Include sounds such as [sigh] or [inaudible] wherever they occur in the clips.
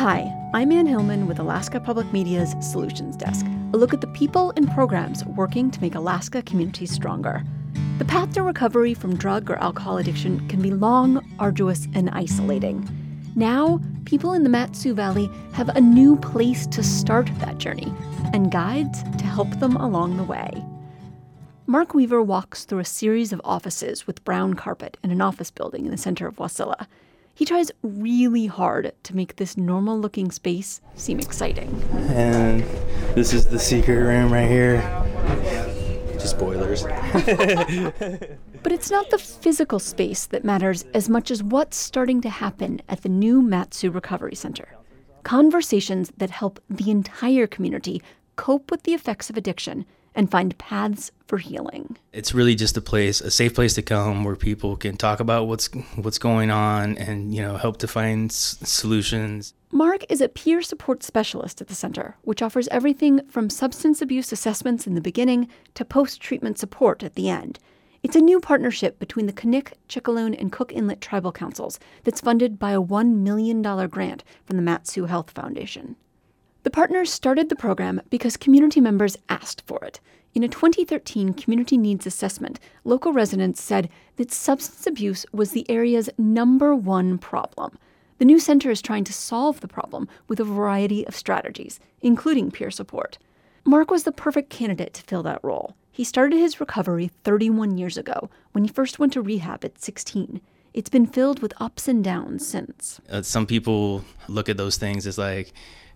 Hi, I'm Anne Hillman with Alaska Public Media's Solutions Desk, a look at the people and programs working to make Alaska communities stronger. The path to recovery from drug or alcohol addiction can be long, arduous, and isolating. Now, people in the Mat-Su Valley have a new place to start that journey and guides to help them along the way. Mark Weaver walks through a series of offices with brown carpet in an office building in the center of Wasilla. He tries really hard to make this normal looking space seem exciting. And this is the secret room right here. Just boilers. [laughs] but it's not the physical space that matters as much as what's starting to happen at the new Mat-Su Recovery Center. Conversations that help the entire community cope with the effects of addiction and find paths for healing. It's really just a place, a safe place to come where people can talk about what's what's going on and, you know, help to find s- solutions. Mark is a peer support specialist at the center, which offers everything from substance abuse assessments in the beginning to post-treatment support at the end. It's a new partnership between the Knik, Chickaloon, and Cook Inlet tribal councils that's funded by a $1 million grant from the Mat-Su Health Foundation. The partners started the program because community members asked for it. In a 2013 community needs assessment, local residents said that substance abuse was the area's number one problem. The new center is trying to solve the problem with a variety of strategies, including peer support. Mark was the perfect candidate to fill that role. He started his recovery 31 years ago when he first went to rehab at 16. It's been filled with ups and downs since. Uh, some people look at those things as like,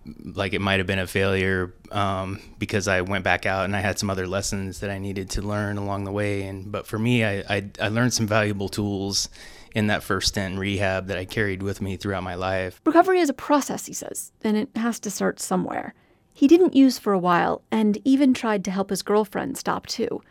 like it might have been a failure um, because I went back out and I had some other lessons that I needed to learn along the way. And but for me, I I, I learned some valuable tools in that first stint in rehab that I carried with me throughout my life. Recovery is a process, he says, and it has to start somewhere. He didn't use for a while and even tried to help his girlfriend stop too.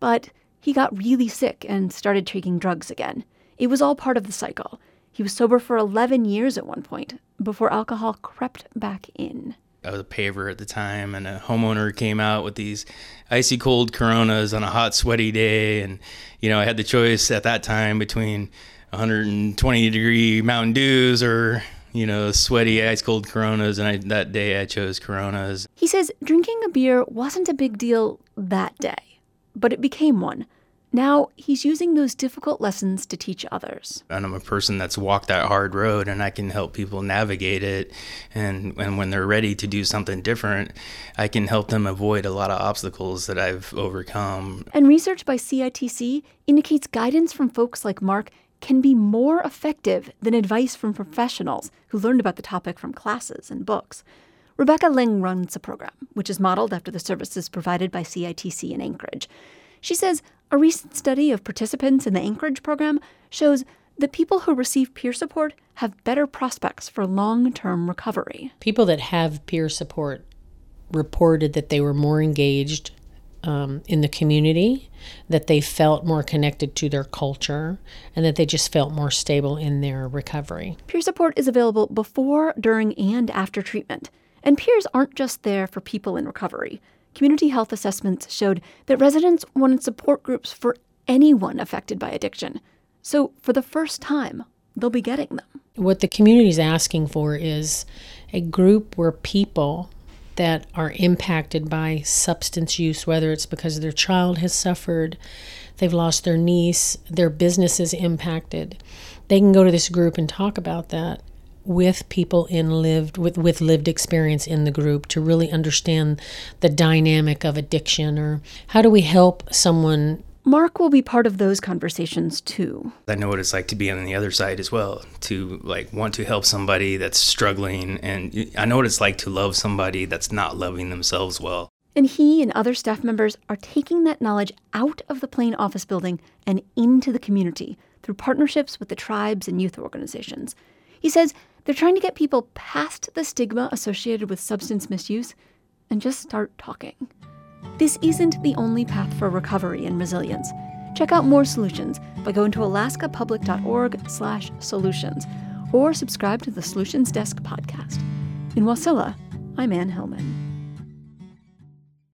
But he got really sick and started taking drugs again. It was all part of the cycle. He was sober for 11 years at one point before alcohol crept back in. I was a paver at the time, and a homeowner came out with these icy cold Coronas on a hot, sweaty day. And, you know, I had the choice at that time between 120 degree Mountain Dews or, you know, sweaty, ice cold Coronas. And I, that day I chose Coronas. He says drinking a beer wasn't a big deal that day, but it became one. Now he's using those difficult lessons to teach others. And I'm a person that's walked that hard road and I can help people navigate it. And, and when they're ready to do something different, I can help them avoid a lot of obstacles that I've overcome. And research by CITC indicates guidance from folks like Mark can be more effective than advice from professionals who learned about the topic from classes and books. Rebecca Ling runs the program, which is modeled after the services provided by CITC in Anchorage. She says a recent study of participants in the Anchorage program shows that people who receive peer support have better prospects for long term recovery. People that have peer support reported that they were more engaged um, in the community, that they felt more connected to their culture, and that they just felt more stable in their recovery. Peer support is available before, during, and after treatment. And peers aren't just there for people in recovery community health assessments showed that residents wanted support groups for anyone affected by addiction. So, for the first time, they'll be getting them. What the community is asking for is a group where people that are impacted by substance use, whether it's because their child has suffered, they've lost their niece, their business is impacted, they can go to this group and talk about that with people in lived with, with lived experience in the group to really understand the dynamic of addiction or how do we help someone Mark will be part of those conversations too. I know what it's like to be on the other side as well, to like want to help somebody that's struggling and I know what it's like to love somebody that's not loving themselves well. And he and other staff members are taking that knowledge out of the Plain office building and into the community through partnerships with the tribes and youth organizations. He says they're trying to get people past the stigma associated with substance misuse and just start talking. This isn't the only path for recovery and resilience. Check out more solutions by going to alaskapublic.org/solutions or subscribe to the Solutions Desk podcast. In Wasilla, I'm Anne Hillman.